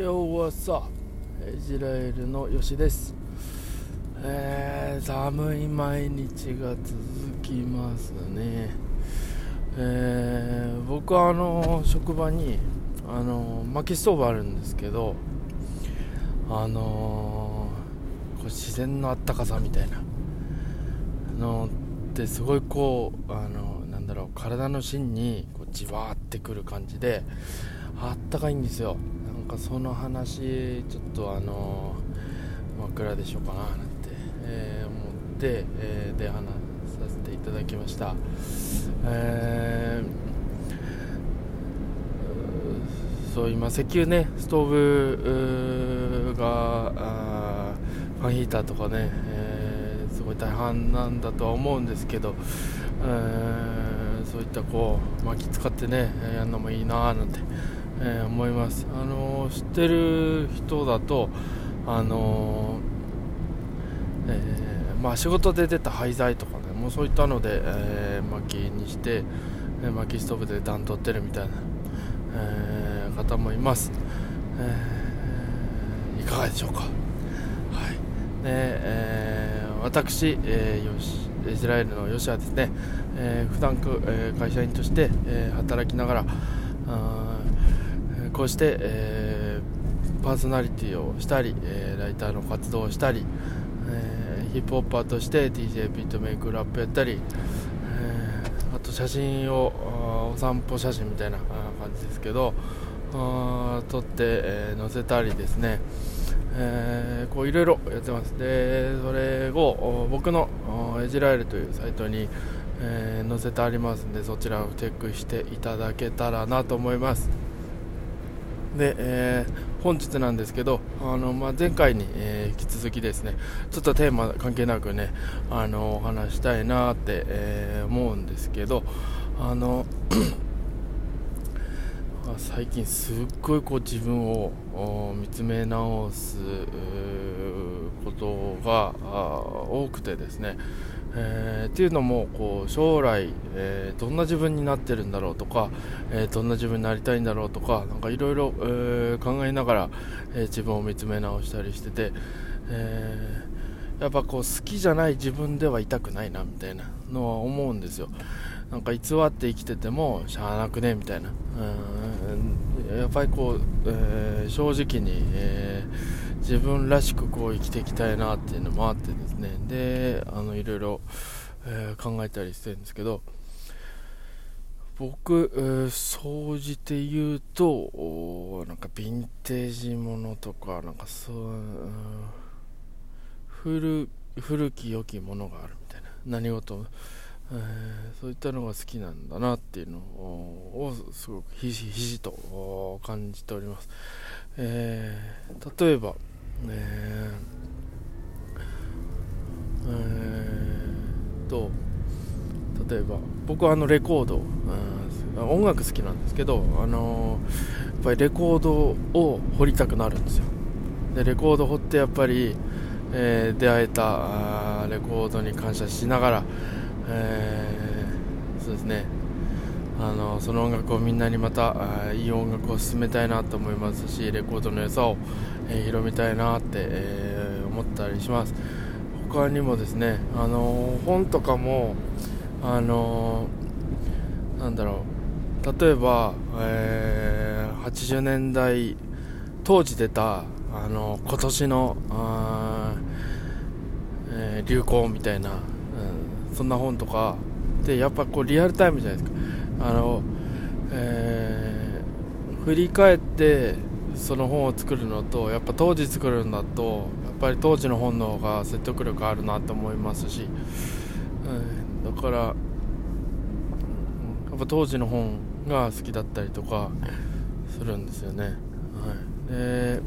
ようさ。イスラエルの吉です、えー、寒い毎日が続きますね、えー、僕はあの職場にあの薪ストーブあるんですけどあのこう自然のあったかさみたいなのってすごいこうあのなんだろう体の芯にこうじわーってくる感じであったかいんですよ。かその話ちょっとあの枕でしょうかななんて、えー、思って、えーで話させていただきました、えーそう今石油ねストーブがーファンヒーターとかね、えーすごい大半なんだとは思うんですけど、えーそういったこう薪使ってねやるのもいいなーなんて、えー思います、あのー知ってる人だとあのーえーまあ、仕事で出た廃材とかねもうそういったので、えー薪にして、えー薪ストーブで暖取ってるみたいな、えー方もいます、えーいかがでしょうか。はい。でえー私、えーよしイスラエルのヨシはですね、えー普段く、えー会社員として、えー働きながらあこうして、えーパーソナリティをしたり、えーライターの活動をしたり、えーヒップホッパーとして DJ ビートメイクラップやったり、えーあと写真をお散歩写真みたいな感じですけどあ撮って、えー載せたりですね、えーこういろいろやってます。でそれを僕のエジラエルというサイトに、えー載せてありますんでそちらをチェックしていただけたらなと思います。で、えー本日なんですけどあの、まあ、前回に、えー引き続きですねちょっとテーマ関係なくねあのお話したいなって、えー思うんですけどあの 最近すっごいこう自分を見つめ直すことが多くてですね、えーっていうのもこう将来、えーどんな自分になってるんだろうとか、えーどんな自分になりたいんだろうとかなんかいろいろ考えながら、え自分を見つめ直したりしてて、えーやっぱこう好きじゃない自分ではいたくないなみたいなのは思うんですよ。なんか偽って生きててもしゃあなくねみたいな。うんやっぱりこう、え正直に、えー自分らしくこう生きていきたいなっていうのもあってですね。であのいろいろ、え考えたりしてるんですけど僕、えー総じて言うとなんかヴィンテージものとかなんかそう、うん古古き良きものがあるみたいな何事も、えーそういったのが好きなんだなっていうのをすごくひしひしと感じております、えー例えば、え。ーえーと例えば僕はあのレコード、うん音楽好きなんですけど、あのーやっぱりレコードを掘りたくなるんですよ。でレコード掘ってやっぱり、えー出会えたレコードに感謝しながら、えーそうですね。あのその音楽をみんなにまたいい音楽を進めたいなと思いますしレコードの良さを、えー広めたいなって、えー思ったりします。他にもですねあの本とかもあのなんだろう。例えば、えー80年代当時出たあの今年のあ、えー流行みたいな、うん、そんな本とかでやっぱこうリアルタイムじゃないですか。あの、えー振り返ってその本を作るのとやっぱ当時作るんだとやっぱり当時の本の方が説得力あるなと思いますし、うん、だからやっぱ当時の本が好きだったりとかするんですよね、はい、で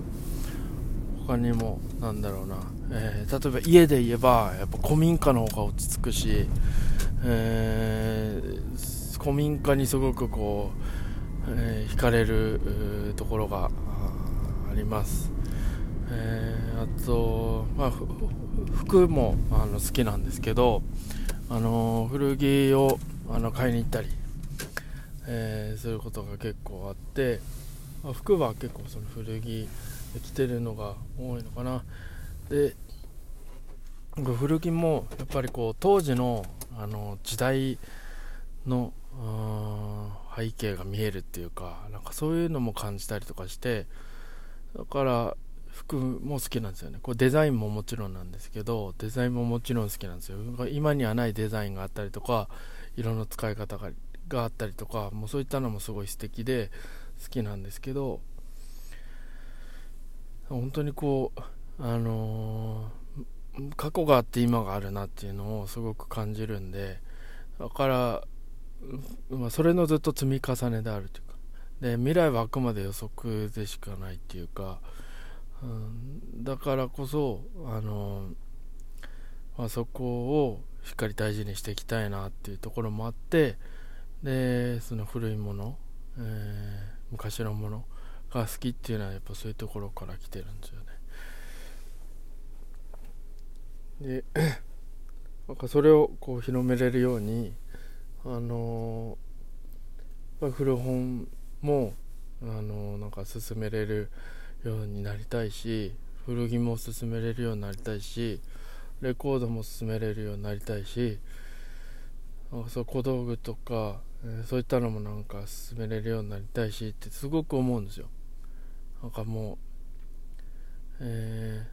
他にもなんだろうな、えー例えば家で言えばやっぱ古民家の方が落ち着くし、えー古民家にすごくこう、えー惹かれるところがあります、えーあと、まあ、服もあの好きなんですけど、あの古着をあの買いに行ったり、えーすることが結構あって、ま服は結構その古着着てるのが多いのかな。で古着もやっぱりこう当時のあの時代の背景が見えるっていうかなんかそういうのも感じたりとかしてだから服も好きなんですよね。こうデザインももちろんなんですけどデザインももちろん好きなんですよ。今にはないデザインがあったりとか色の使い方ががあったりとかもうそういったのもすごい素敵で好きなんですけど本当にこうあのー、過去があって今があるなっていうのをすごく感じるんでだから、まあ、それのずっと積み重ねであるというか。で未来はあくまで予測でしかないっていうか、うん、だからこそあの、まあ、そこをしっかり大事にしていきたいなっていうところもあってでその古いもの、えー、昔のものが好きっていうのはやっぱそういうところから来てるんですよね。で それをこう広めれるようにあのー、古本もあの、なんか進めれるようになりたいし古着も進めれるようになりたいしレコードも進めれるようになりたいしなんかそう小道具とか、えー、そういったのもなんか進めれるようになりたいしってすごく思うんですよ。なんかもうえ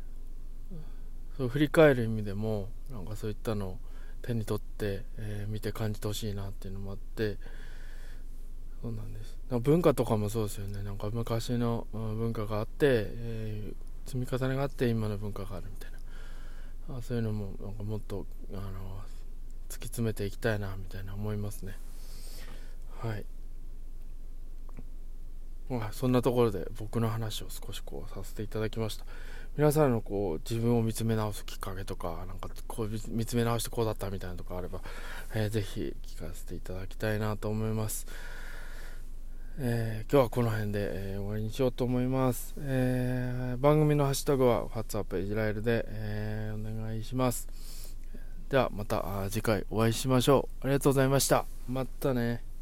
ー、そう振り返る意味でもなんかそういったのを手に取って、えー、見て感じてほしいなっていうのもあってそうなんです。文化とかもそうですよね。なんか昔の文化があって、えー、積み重ねがあって今の文化があるみたいな。あそういうのもなんかもっとあの突き詰めていきたいなみたいな思いますね。はい。まあ、そんなところで僕の話を少しこうさせていただきました。皆さんのこう自分を見つめ直すきっかけとかなんかこう見つめ直してこうだったみたいなとかあれば、えー、ぜひ聞かせていただきたいなと思います、えー、今日はこの辺で、えー、終わりにしようと思います、えー、番組のハッシュタグは WhatsApp イジラエルで、えお願いします。ではまた次回お会いしましょう。ありがとうございました。またね。